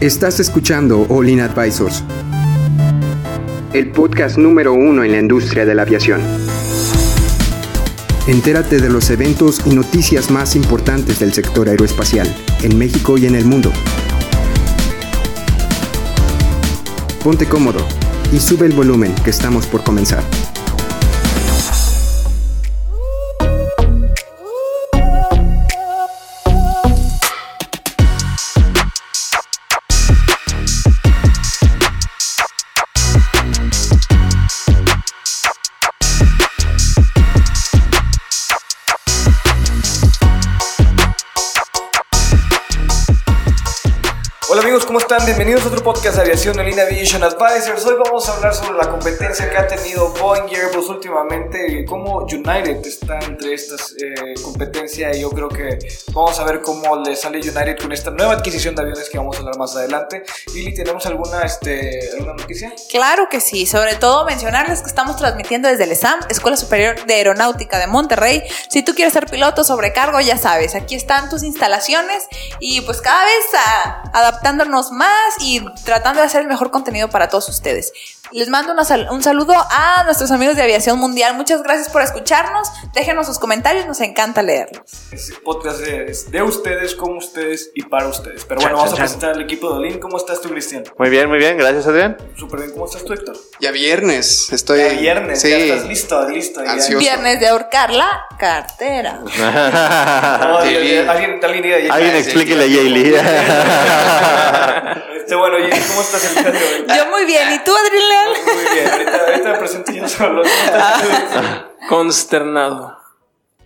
Estás escuchando All In Advisors, el podcast número uno en la industria de la aviación. Entérate de los eventos y noticias más importantes del sector aeroespacial, en México y en el mundo. Ponte cómodo y sube el volumen que estamos por comenzar. Podcast de Línea Aviation Advisors. Hoy vamos a hablar sobre la competencia que ha tenido Boeing Airbus últimamente cómo United está entre estas eh, competencias y yo creo que vamos a ver cómo le sale United con esta nueva adquisición de aviones que vamos a hablar más adelante. Lili, ¿tenemos alguna, este, alguna noticia? Claro que sí, sobre todo mencionarles que estamos transmitiendo desde el ESAM, Escuela Superior de Aeronáutica de Monterrey. Si tú quieres ser piloto sobrecargo, ya sabes, aquí están tus instalaciones y pues cada vez ah, adaptándonos más y tratando de hacer el mejor contenido para todos ustedes. Les mando un saludo a nuestros amigos de Aviación Mundial. Muchas gracias por escucharnos. Déjenos sus comentarios, nos encanta leerlos. Este podcast es de ustedes, con ustedes y para ustedes. Pero bueno, vamos a presentar al equipo de Olin. ¿Cómo estás tú, Cristian? Muy bien, muy bien. Gracias, Adrián. Súper bien. ¿Cómo estás tú, Héctor? Ya viernes. Estoy. Ya viernes. Ya estás listo, listo. Viernes de ahorcar la cartera. alguien, alguien, alguien, alguien explíquele a Yaylee. este, bueno, Yaylee, ¿cómo estás el día de hoy? Yo muy bien. ¿Y tú, Adrián? Muy bien, ahorita, me presento yo solo. Consternado.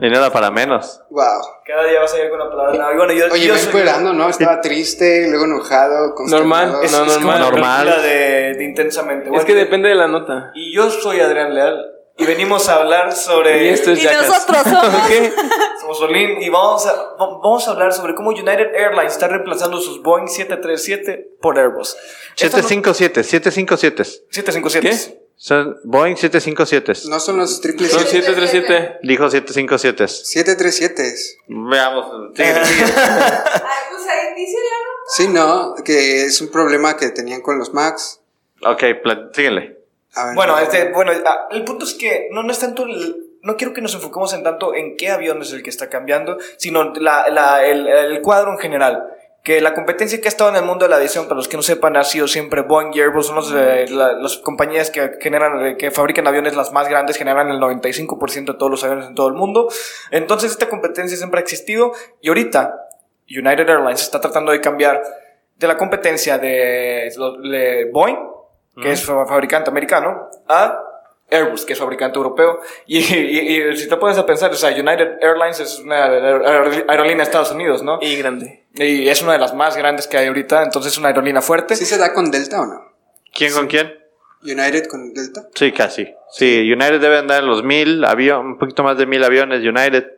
Y era para menos. Wow. Cada día vas a ir con la palabra. Bueno, yo, Oye, yo ven esperando, ¿no? Estaba triste, luego enojado, Normal, es, no, es normal. Como normal. La de, de intensamente. es que depende de la nota. Y yo soy Adrián Leal. Y venimos a hablar sobre. Y esto es Y Jackass. nosotros somos. ¿Qué? Somos Olin y vamos a, vamos a hablar sobre cómo United Airlines está reemplazando sus Boeing 737 por Airbus. Esta no- 757, 757. 757. ¿Qué? Son Boeing 757. No son los triple Son siete. 737. Dijo 757. 737. Veamos. sigue, sigue. Pues. Sí, no, que es un problema que tenían con los Max. ok. A ver, Bueno, no. este, bueno, ah, el punto es que no, no es tanto el- no quiero que nos enfoquemos en tanto en qué avión es el que está cambiando, sino la, la- el, el cuadro en general. Que la competencia que ha estado en el mundo de la aviación, para los que no sepan, ha sido siempre Boeing y Airbus, son los, eh, la- las compañías que generan, que fabrican aviones las más grandes, generan el 95% de todos los aviones en todo el mundo. Entonces esta competencia siempre ha existido y ahorita United Airlines está tratando de cambiar de la competencia de, de Boeing, que es fa- fabricante americano, a Airbus, que es fabricante europeo. Y, y- y si te pones a pensar, o sea, United Airlines es una aer- aerolínea de Estados Unidos, ¿no? Y grande. Y es una de las más grandes que hay ahorita, entonces es una aerolínea fuerte. ¿Sí se da con Delta o no? ¿Quién con quién? United con Delta. Sí, casi. Sí, United debe andar en los mil aviones, un poquito más de mil aviones United.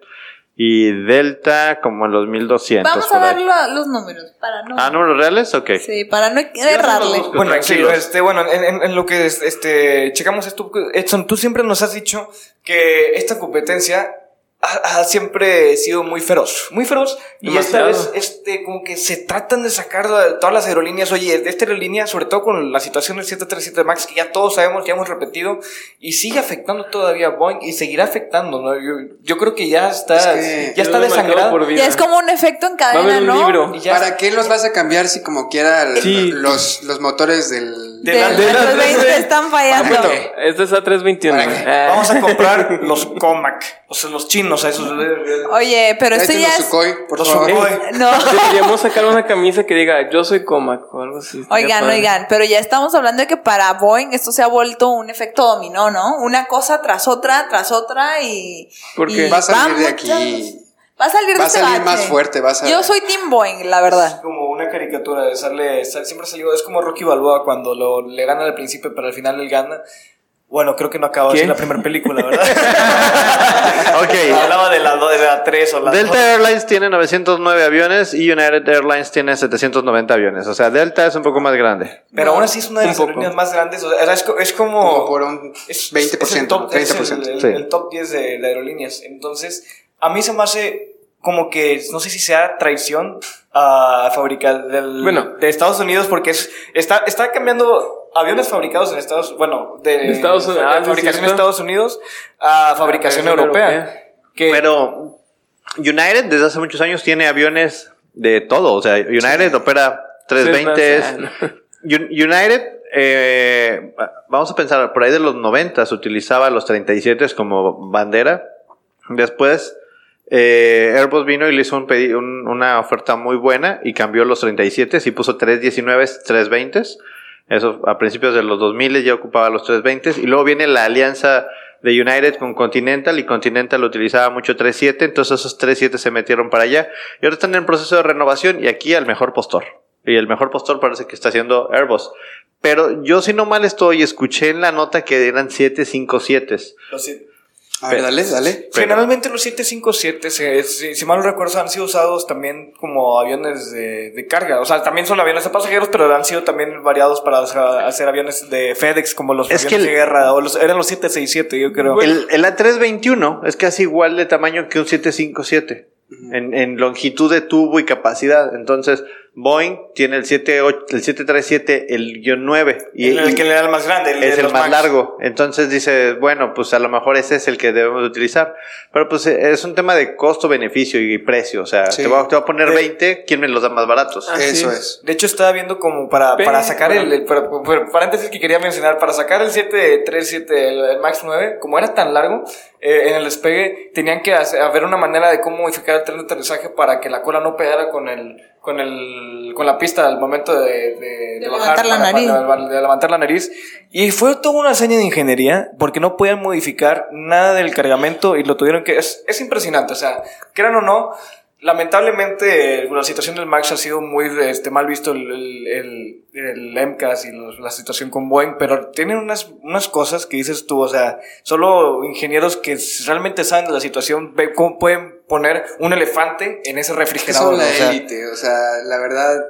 Y Delta como en los 1200. Vamos a dar lo- los números para no. Ah, números reales, ok. Sí, para no errarle. Bueno, sí, Tranquilos. este, bueno, en, en- en lo que es- este, checamos esto, Edson, tú siempre nos has dicho que esta competencia ha, ha siempre sido muy feroz, muy feroz, y esta Demasiado. vez, este, como que se tratan de sacar todas las aerolíneas, oye, de esta aerolínea, sobre todo con la situación del 737 MAX, que ya todos sabemos, ya hemos repetido, y sigue afectando todavía a Boeing, y seguirá afectando, ¿no? Yo, yo creo que ya está, Es que ya está desangrado. Ya es como un efecto en Va a haber cadena, un ¿no? libro. Y ya ¿Para qué los vas a cambiar si como quiera el- Sí. los, los motores del... De De, la- de de la- los 20 están fallando. Bueno, Este es A321. ¿Para qué? Ah. Vamos a comprar los Comac, o sea, los chinos, a esos. Oye, pero esto ya es. Sukhoi, por Los favor. Sukhoi. No. Deberíamos sacar una camisa que diga yo soy Comac o algo así. Oigan, oigan, pero ya estamos hablando de que para Boeing esto se ha vuelto un efecto dominó, ¿no? Una cosa tras otra, tras otra y. ¿Por qué? y Va a salir de aquí. Va a salir de Va a este salir más fuerte, va a salir- Yo soy Team Boeing, la verdad. como una caricatura de sale, sale- siempre salió, es como Rocky Balboa cuando lo, le gana al principio, pero al final él gana. Bueno, creo que no acaba de ser la primera película, ¿verdad? Ok. Hablaba de la, de la 3 o la Delta dos. Airlines tiene 909 aviones y United Airlines tiene 790 aviones. O sea, Delta es un poco más grande. Pero aún así es una de Un las poco. aerolíneas más grandes. O sea, es, co- es como. Como por un es- 20%, es el top, es el- 30%. el, sí. el top 10 de, de aerolíneas. Entonces, a mí se me hace como que, no sé si sea traición a fabricar del, Bueno. de Estados Unidos, porque es, está, está cambiando aviones fabricados en Estados, bueno, de, Estados Unidos. de Ah, fabricación en. Estados Unidos a fabricación Fabricación europea. europea. Que, Pero United desde hace muchos años tiene aviones de todo. O sea, United opera 320. Sí, United, eh, vamos a pensar, por ahí de los 90 se utilizaba los 37 como bandera. Después, eh, Airbus vino y le hizo un pedi- un- una oferta muy buena y cambió los 37 y puso 319, 320. Eso a principios de los 2000 ya ocupaba los 320 y luego viene la alianza de United con Continental y Continental utilizaba mucho 37, entonces esos 37 se metieron para allá y ahora están en proceso de renovación y aquí al mejor postor. Y el mejor postor parece que está haciendo Airbus. Pero yo si no mal estoy, escuché en la nota que eran 757. los A ver, dale, dale. Generalmente los 757, se- si, si mal no recuerdo, han sido usados también como aviones de, de carga. O sea, también son aviones de pasajeros, pero han sido también variados para hacer, hacer aviones de FedEx, como los Es aviones que de guerra. O los, eran los 767, yo creo. El, el A321 es casi igual de tamaño que un 757 en, en longitud de tubo y capacidad. Entonces, Boeing tiene el, 78 el 737, el guion 9. Y, el, que le da el más grande, el es el más Max. largo. Entonces dice, bueno, pues a lo mejor ese es el que debemos de utilizar. Pero pues eh, es un tema de costo-beneficio y precio. O sea, Sí. te, voy a, te voy a poner De- 20, ¿quién me los da más baratos? Ah, Eso sí. es. De hecho, estaba viendo como para, Pero- para sacar el, el- pero- pero- paréntesis que quería mencionar, para sacar el 737, el, el Max 9, como era tan largo, eh, en el despegue tenían que hacer, haber una manera de cómo modificar el tren de aterrizaje para que la cola no pegara con el, con el, con la pista al momento de, de, de levantar la para- nariz. para- de levantar la nariz. Y fue toda una hazaña de ingeniería porque no podían modificar nada del cargamento y lo tuvieron que... Es, es impresionante, o sea, crean o no, lamentablemente la situación del Max ha sido muy este, mal visto el, el, el, el MCAS y los- la situación con Boeing, pero tienen unas, unas cosas que dices tú, o sea, solo ingenieros que realmente saben de la situación ve cómo pueden poner un elefante en ese Que refrigerador. son la o sea, élite, o sea, la verdad,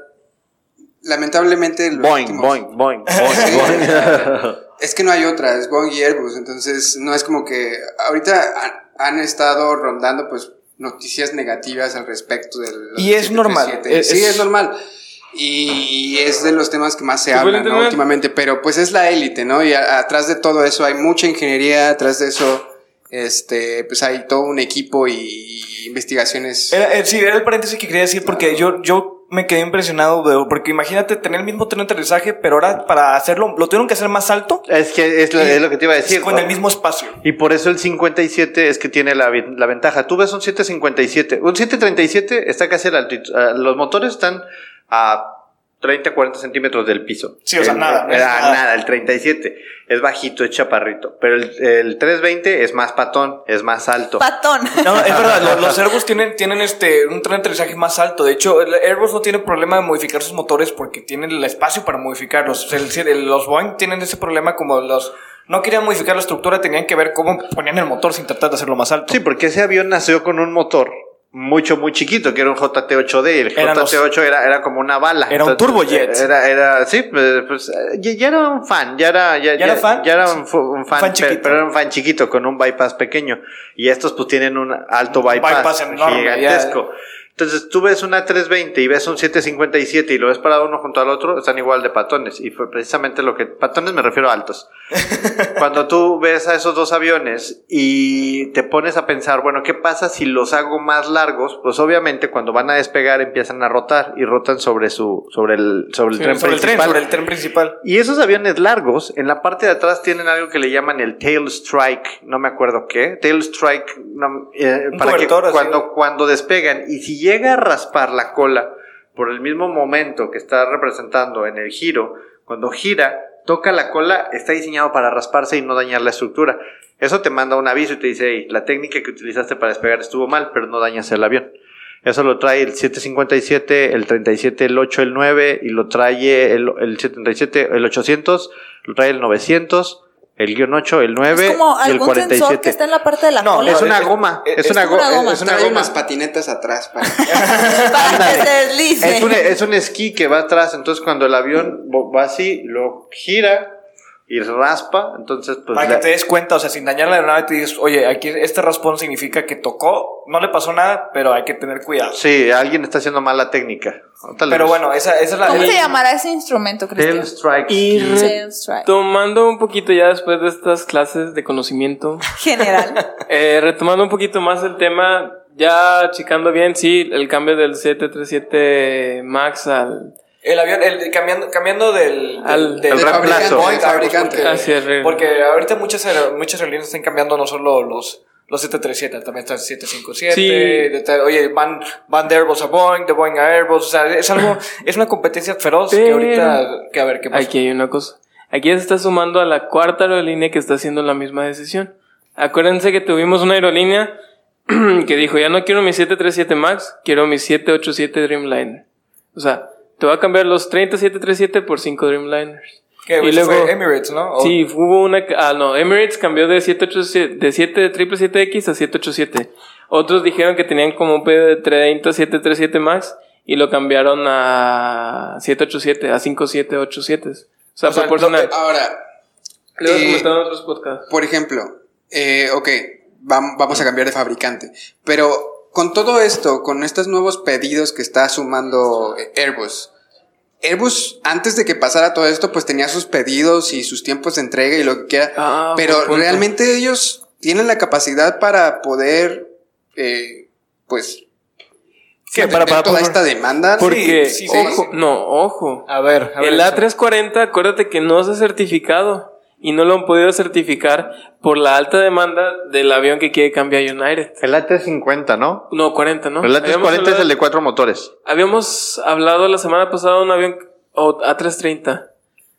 lamentablemente... los Boeing, últimos- Boeing, Boeing, Sí, Boeing, Boeing. o sea, es que no hay otra, es Boeing y Airbus, entonces no es como que ahorita han, han estado rondando pues noticias negativas al respecto del Y es normal, 737. es- sí, es- es normal. Y, y es de los temas que más se ¿Se puede hablan ¿no? últimamente, pero pues es la élite, ¿no? Y a- atrás de todo eso hay mucha ingeniería, atrás de eso este pues hay todo un equipo y investigaciones. Era, eh, sí, era el paréntesis que quería decir porque yo, yo me quedé impresionado, de- porque imagínate tener el mismo tren de aterrizaje, pero ahora para hacerlo, lo tuvieron que hacer más alto Es que es lo, es lo que te iba a decir. con el mismo espacio. Y por eso el 57 es que tiene la, la ventaja. Tú ves un 757. Un 737 está casi a la altitud. ah, Los motores están a 30, 40 centímetros del piso. Sí, o sea, El- nada, el- es ah, nada. nada, el 37 es bajito, es chaparrito. Pero el, el 320 es más patón, es más alto. Patón. No, es verdad, lo- los, Airbus tienen, tienen este, un tren de aterrizaje más alto. De hecho, el Airbus no tiene problema de modificar sus motores porque tienen el espacio para modificarlos. El- los Boeing tienen ese problema como los... No querían modificar la estructura, tenían que ver cómo ponían el motor sin tratar de hacerlo más alto. Sí, porque ese avión nació con un motor mucho, muy chiquito, que era un JT8D. Y el Eran los- JT8 era, era como una bala. Era un turbojet. Era, era, sí, pues, pues, eh, ya, ya era un fan, ya era, ya, ¿Ya era fan? Ya era un, fan, fan pero era un fan chiquito con un bypass pequeño. Y estos pues tienen un alto bypass, bypass enorme, gigantesco. Entonces tú ves una 320 y ves un 757 y lo ves parado uno junto al otro, están igual de patones. Y fue precisamente lo que... Patones me refiero a altos. Cuando tú ves a esos dos aviones y te pones a pensar, bueno, ¿qué pasa si los hago más largos? Pues obviamente cuando van a despegar empiezan a rotar y rotan sobre su sobre el sobre el Sí, tren sobre el tren, principal. sobre el tren principal. Y esos aviones largos, en la parte de atrás tienen algo que le llaman el tail strike, no me acuerdo qué, tail strike, no, eh, para que así. cuando, cuando despegan y si llega a raspar la cola por el mismo momento que está representando en el giro, cuando gira, toca la cola, está diseñado para rasparse y no dañar la estructura. Eso te manda un aviso y te dice, hey, la técnica que utilizaste para despegar estuvo mal, pero no dañas el avión. Eso lo trae el 757, el 37, el 8, el 9 y lo trae el, el 77, el 800, lo trae el 900, el guion 8, el 9 Es como y el algún sensor que 47. está en la parte de la No, cola. Es una goma, es- es, es una, como una go- goma. es una Trae goma. unas patinetas atrás para... para que se deslice. Es un, es un esquí que va atrás, entonces cuando el avión va así, lo gira y raspa, entonces pues Para que te des cuenta, o sea, sin dañar la aeronave, te dices, oye, aquí este raspón significa que tocó, no le pasó nada, pero hay que tener cuidado. sí, alguien está haciendo mal la técnica. Pero bueno, esa, esa es la... ¿Cómo el- se llamará ese instrumento, Tail Cristian? strikes. Y re- Tail strike. tomando un poquito ya después de estas clases de conocimiento, General. eh, retomando un poquito más el tema, ya checando bien, sí, el cambio del 737 MAX al... El avión, el, cambiando, cambiando del, Al- del, al del reemplazo. Boeing, fabricante. Porque, Hacia el re- porque ahorita muchas, aer- muchas aerolíneas están cambiando no solo los, los 737, también está el 757. Sí. de tal- oye, van, van de Airbus a Boeing, de Boeing a Airbus. O sea, es algo, es una competencia feroz que Pero- ahorita, que a ver, ¿qué pasa? Aquí hay una cosa. Aquí se está sumando a la cuarta aerolínea que está haciendo la misma decisión. Acuérdense que tuvimos una aerolínea que dijo, ya no quiero mi 737 MAX, quiero mi 787 Dreamliner. O sea, te voy a cambiar los 30 737 por 5 Dreamliners. Que y eso luego- Emirates, ¿no? O- Sí, hubo una... Ah, no, Emirates cambió de 787, de 777X a 787. Otros dijeron que tenían como un pedido de 30 737 MAX y lo cambiaron a 787, a 5787. O sea, O sea, proporcional. lo- Ahora, he eh, en otros podcasts. por ejemplo, eh, ok, vam- vamos a cambiar de fabricante, pero con todo esto, con estos nuevos pedidos que está sumando Airbus, Airbus, antes de que pasara todo esto, pues tenía sus pedidos y sus tiempos de entrega y lo que quiera. Ah, pero realmente ellos tienen la capacidad para poder, eh, pues, ¿Qué? Para- para toda esta demanda. Porque, sí, sí, ojo, sí. no, ojo. A ver, a ver. El eso. A340, acuérdate que no se ha certificado y no lo han podido certificar por la alta demanda del avión que quiere cambiar United. El A350, ¿no? No, 40, ¿no? El Habíamos A340 es el de cuatro motores. Habíamos hablado la semana pasada de un avión oh, A330.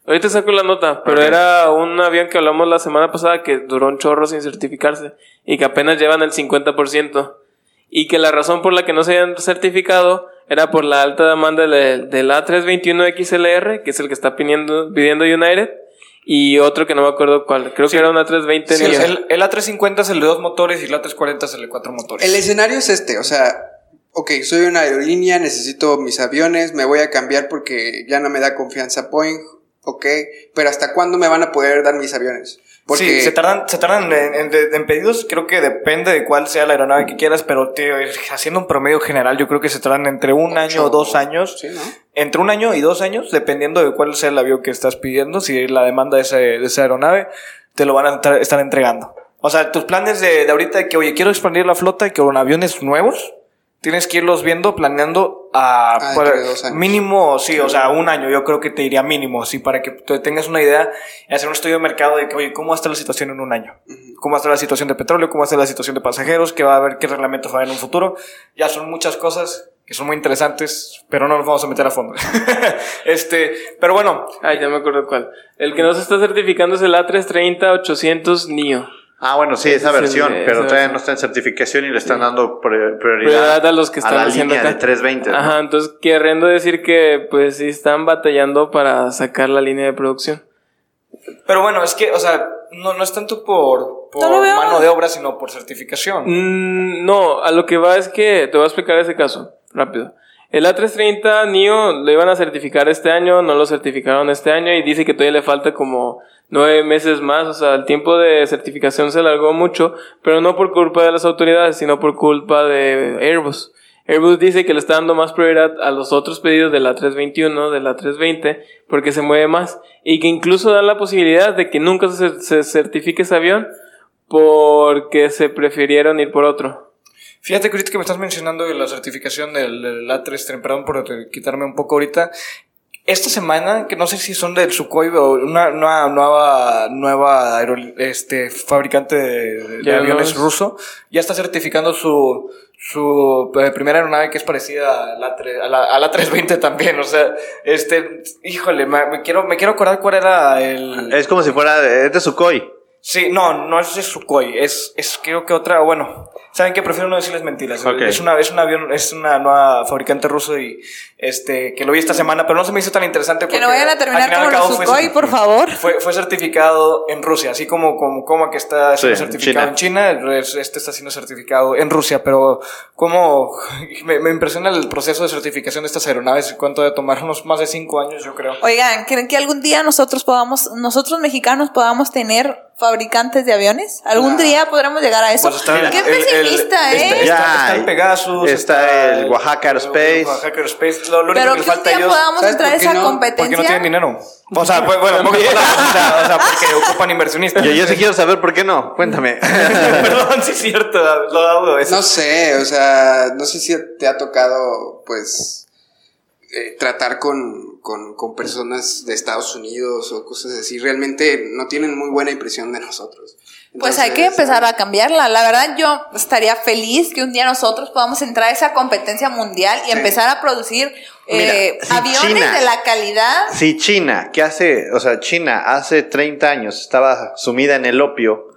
Ahorita saco la nota, pero era un avión que hablamos la semana pasada que duró un chorro sin certificarse y que apenas llevan el 50%. Y que la razón por la que no se habían certificado era por la alta demanda del, del A321XLR, que es el que está pidiendo, pidiendo United, y otro que no me acuerdo cuál. Creo que era un A320 Sí, el, el A350 es el de dos motores y el A340 es el de cuatro motores. El escenario es este, o sea, ok, soy una aerolínea, necesito mis aviones, me voy a cambiar porque ya no me da confianza Boeing, ok, pero ¿hasta cuándo me van a poder dar mis aviones? Porque Sí, se tardan, se tardan en, en- en pedidos, creo que depende de cuál sea la aeronave que quieras, pero tío, haciendo un promedio general, yo creo que se tardan entre un año o dos años. Sí, ¿no? Entre un año y dos años, dependiendo de cuál sea el avión que estás pidiendo, si la demanda de, ese- de esa aeronave, te lo van a tra- estar entregando. O sea, tus planes de, de ahorita de que, oye, quiero expandir la flota y que con aviones nuevos, tienes que irlos viendo, planeando a Ah, para- entre dos años. mínimo, sí, o sea, un año, yo creo que te iría mínimo, sí, para que tú tengas una idea y hacer un estudio de mercado de que, oye, ¿cómo va a estar la situación en un año? ¿Cómo va a estar la situación de petróleo? ¿Cómo va a estar la situación de pasajeros? ¿Qué va a haber? ¿Qué reglamentos va a haber en un futuro? Ya son muchas cosas que son muy interesantes, pero no nos vamos a meter a fondo. este, pero bueno, Ay, ya me acuerdo cuál. El que no se está certificando es el A330-800 Neo. Ah, bueno, sí, esa Sí, sí, versión, esa pero todavía versión. no está en certificación y le están dando prioridad, Prioridad a los que están a la haciendo línea acá. de 320. ¿no? Ajá, entonces queriendo decir que pues sí están batallando para sacar la línea de producción. pero bueno, es que, o sea, no, no es tanto por, por No mano de obra, sino por certificación. Mm, no, a lo que va es que te voy a explicar ese caso, rápido. El A330 NIO lo iban a certificar este año, no lo certificaron este año y dice que todavía le falta como nueve meses más, o sea, el tiempo de certificación se alargó mucho, pero no por culpa de las autoridades, sino por culpa de Airbus. Airbus dice que le está dando más prioridad a los otros pedidos del A321, del A320, porque se mueve más y que incluso dan la posibilidad de que nunca se certifique ese avión porque se prefirieron ir por otro. Fíjate que ahorita que me estás mencionando de la certificación del, del A330, perdón por quitarme un poco ahorita. Esta semana, que no sé si son del Sukhoi o una, nueva nueva, nueva este, fabricante de, de aviones los- ruso, ya está certificando su, su eh, primera aeronave que es parecida a la, tre- a la, a la 320 también. O sea, este, híjole, me, me quiero, me quiero acordar cuál era el... Es como si fuera de, de Sukhoi. Sí, no, no es de Sukhoi, es, es creo que otra, bueno, saben que prefiero no decirles mentiras. Es una, es un avión, es una nueva fabricante ruso y este que lo vi esta semana, pero no se me hizo tan interesante Que porque no vayan a terminar como los fue Sukhoi, certi- por favor. Fue, fue certificado en Rusia, así como como, como que está siendo Sí, certificado en China, es- este está siendo certificado en Rusia, pero como me, me impresiona el proceso de certificación de estas aeronaves, cuánto de tomar unos más de cinco años, yo creo. Oigan, ¿creen que algún día nosotros podamos, nosotros mexicanos podamos tener fabricantes de aviones? ¿Algún día podremos llegar a eso? Pues está el- Qué el- el- pesimista, está- ¿eh? Ya Está, está el. Pegasus. Está el Oaxaca Aerospace. el Oaxaca Aerospace. Lo, lo único Pero que les que un falta a día ellos. podamos ¿sabes entrar a esa no? competencia. Porque no tienen dinero. O sea, pues, bueno, palabras, o sea, o sea, porque ocupan inversionistas. Yo, yo sí quiero saber por qué no. Cuéntame. Dudo, sí es cierto, lo dudo. eso. No sé, o sea, no sé si te ha tocado, pues, eh, tratar con, con, con personas de Estados Unidos o cosas así. Realmente no tienen muy buena impresión de nosotros. Pues hay que empezar a cambiarla. La verdad, yo estaría feliz que un día nosotros podamos entrar a esa competencia mundial y empezar a producir eh, Mira, si aviones China- de la calidad. Si China, que hace, o sea, China hace 30 años estaba sumida en el opio,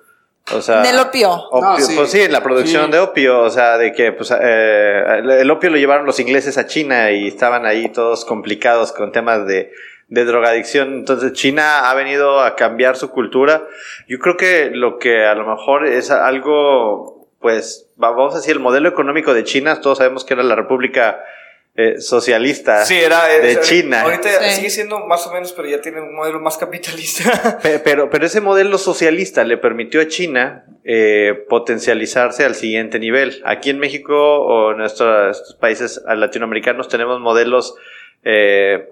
o sea... En el opio. opio, No, sí. Pues sí, en la producción Sí. de opio, o sea, de que pues, eh, el- opio lo llevaron los ingleses a China y estaban ahí todos complicados con temas de, de drogadicción. Entonces China ha venido a cambiar su cultura. Yo creo que lo que a lo mejor es algo, pues, va- vamos a decir, el modelo económico de China, todos sabemos que era la República eh, Socialista Sí, era. de es- China. Ahorita Sí. sigue siendo más o menos, pero ya tiene un modelo más capitalista. Pe- Pero, pero ese modelo socialista le permitió a China eh, potencializarse al siguiente nivel. Aquí en México o en nuestros países latinoamericanos tenemos modelos eh,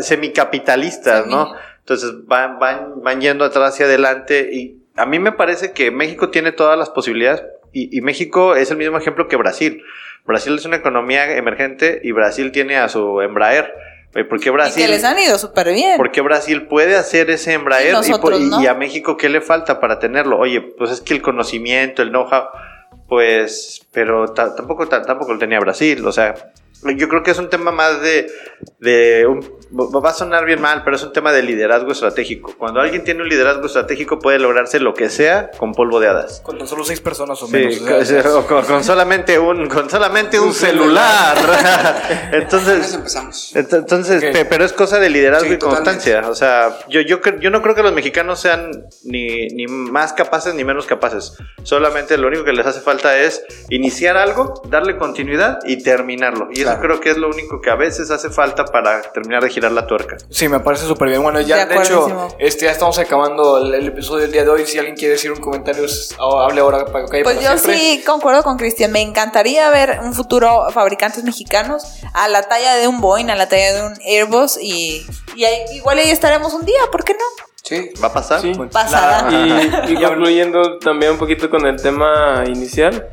semicapitalistas, Semi. ¿no? Entonces van, van, van yendo atrás hacia adelante y a mí me parece que México tiene todas las posibilidades y, y México es el mismo ejemplo que Brasil. Brasil es una economía emergente y Brasil tiene a su Embraer. Oye, ¿Por qué Y Brasil? que les han ido súper bien. Porque Brasil puede hacer ese Embraer Y y, nosotros po- y- no. y a México qué le falta para tenerlo. Oye, pues es que el conocimiento, el know-how, pues, pero ta- tampoco ta- tampoco lo tenía Brasil. O sea, yo creo que es un tema más de, de un- va a sonar bien mal, pero es un tema de liderazgo estratégico. Cuando alguien tiene un liderazgo estratégico puede lograrse lo que sea con polvo de hadas. Con tan solo seis personas o Sí, menos. con, o sea, o con- con solamente un, con solamente un celular. Con eso Entonces, empezamos. Ent- Entonces, Ok. pe- pero es cosa de liderazgo Sí, y constancia. O sea, yo, yo, yo no creo que los mexicanos sean ni, ni más capaces ni menos capaces. Solamente lo único que les hace falta es iniciar algo, darle continuidad y terminarlo. Y eso Claro. creo que es lo único que a veces hace falta para terminar de girar la tuerca. Sí, me parece súper bien. Bueno, ya De de, hecho, este, ya estamos acabando el, el episodio del día de hoy. Si alguien quiere decir un comentario, hable ahora para que Pues yo sí concuerdo con Cristian. Me encantaría ver un futuro fabricantes mexicanos a la talla de un Boeing, a la talla de un Airbus y, y ahí- igual ahí estaremos un día, ¿por qué no? Sí. ¿Va a pasar? Sí. Pasada. Y, y concluyendo también un poquito con el tema inicial,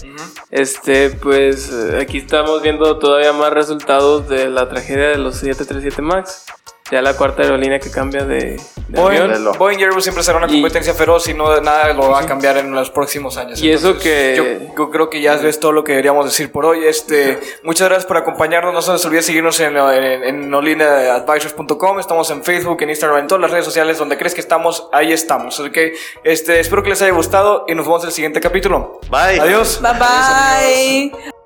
este, pues eh, aquí estamos viendo todavía más resultados de la tragedia de los 737 MAX. Ya la cuarta aerolínea que cambia de, de avión. Boeing, Boeing y Airbus siempre será una Y- competencia feroz y no nada lo va a cambiar en los próximos años. Y eso que- Yo, yo creo que ya es todo lo que deberíamos decir por hoy. Este, muchas gracias por acompañarnos. No se les olvide seguirnos en, en, en olineadvisors.com. Estamos en Facebook, en Instagram, en todas las redes sociales. Donde crees que estamos, ahí estamos. Así que este, espero que les haya gustado y nos vemos en el siguiente capítulo. Bye. Adiós. Bye bye.